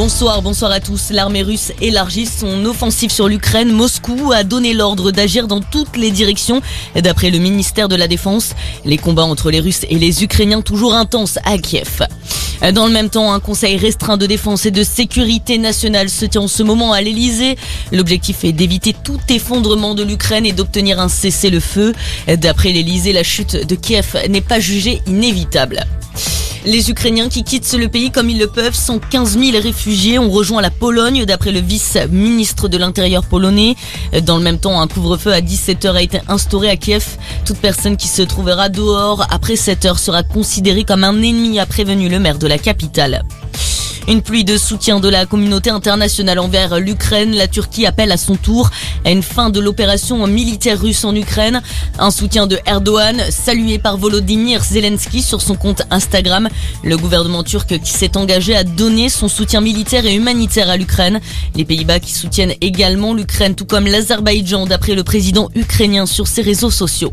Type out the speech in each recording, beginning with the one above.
Bonsoir, bonsoir à tous. L'armée russe élargit son offensive sur l'Ukraine. Moscou a donné l'ordre d'agir dans toutes les directions. D'après le ministère de la Défense, les combats entre les Russes et les Ukrainiens toujours intenses à Kiev. Dans le même temps, un conseil restreint de défense et de sécurité nationale se tient en ce moment à l'Elysée. L'objectif est d'éviter tout effondrement de l'Ukraine et d'obtenir un cessez-le-feu. D'après l'Elysée, la chute de Kiev n'est pas jugée inévitable. Les Ukrainiens qui quittent le pays comme ils le peuvent sont 15 000 réfugiés. ont rejoint la Pologne d'après le vice-ministre de l'Intérieur polonais. Dans le même temps, un couvre-feu à 17h a été instauré à Kiev. Toute personne qui se trouvera dehors après 7 heures sera considérée comme un ennemi, a prévenu le maire de la capitale. Une pluie de soutien de la communauté internationale envers l'Ukraine. La Turquie appelle à son tour à une fin de l'opération militaire russe en Ukraine. Un soutien de Erdogan salué par Volodymyr Zelensky sur son compte Instagram. Le gouvernement turc qui s'est engagé à donner son soutien militaire et humanitaire à l'Ukraine. Les Pays-Bas qui soutiennent également l'Ukraine tout comme l'Azerbaïdjan d'après le président ukrainien sur ses réseaux sociaux.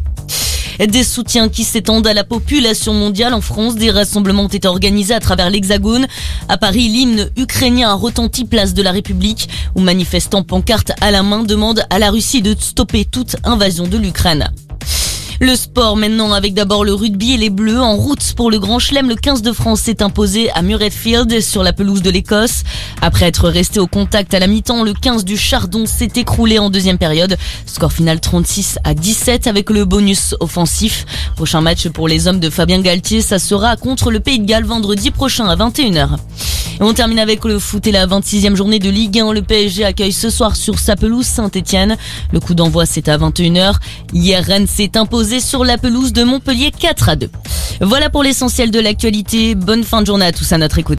Des soutiens qui s'étendent à la population mondiale en France. Des rassemblements ont été organisés à travers l'Hexagone. À Paris, l'hymne ukrainien a retenti place de la République où manifestants pancartes à la main demandent à la Russie de stopper toute invasion de l'Ukraine. Le sport maintenant avec d'abord le rugby et les Bleus en route pour le Grand Chelem. Le 15 de France s'est imposé à Murrayfield sur la pelouse de l'Écosse. Après être resté au contact à la mi-temps, le 15 du Chardon s'est écroulé en deuxième période. Score final 36 à 17 avec le bonus offensif. Prochain match pour les hommes de Fabien Galtier, ça sera contre le Pays de Galles vendredi prochain à 21h. Et on termine avec le foot et la 26e journée de Ligue 1. Le PSG accueille ce soir sur sa pelouse Saint-Etienne. Le coup d'envoi c'est à 21h. Hier Rennes s'est imposé sur la pelouse de Montpellier 4 à 2. Voilà pour l'essentiel de l'actualité. Bonne fin de journée à tous à notre écoute.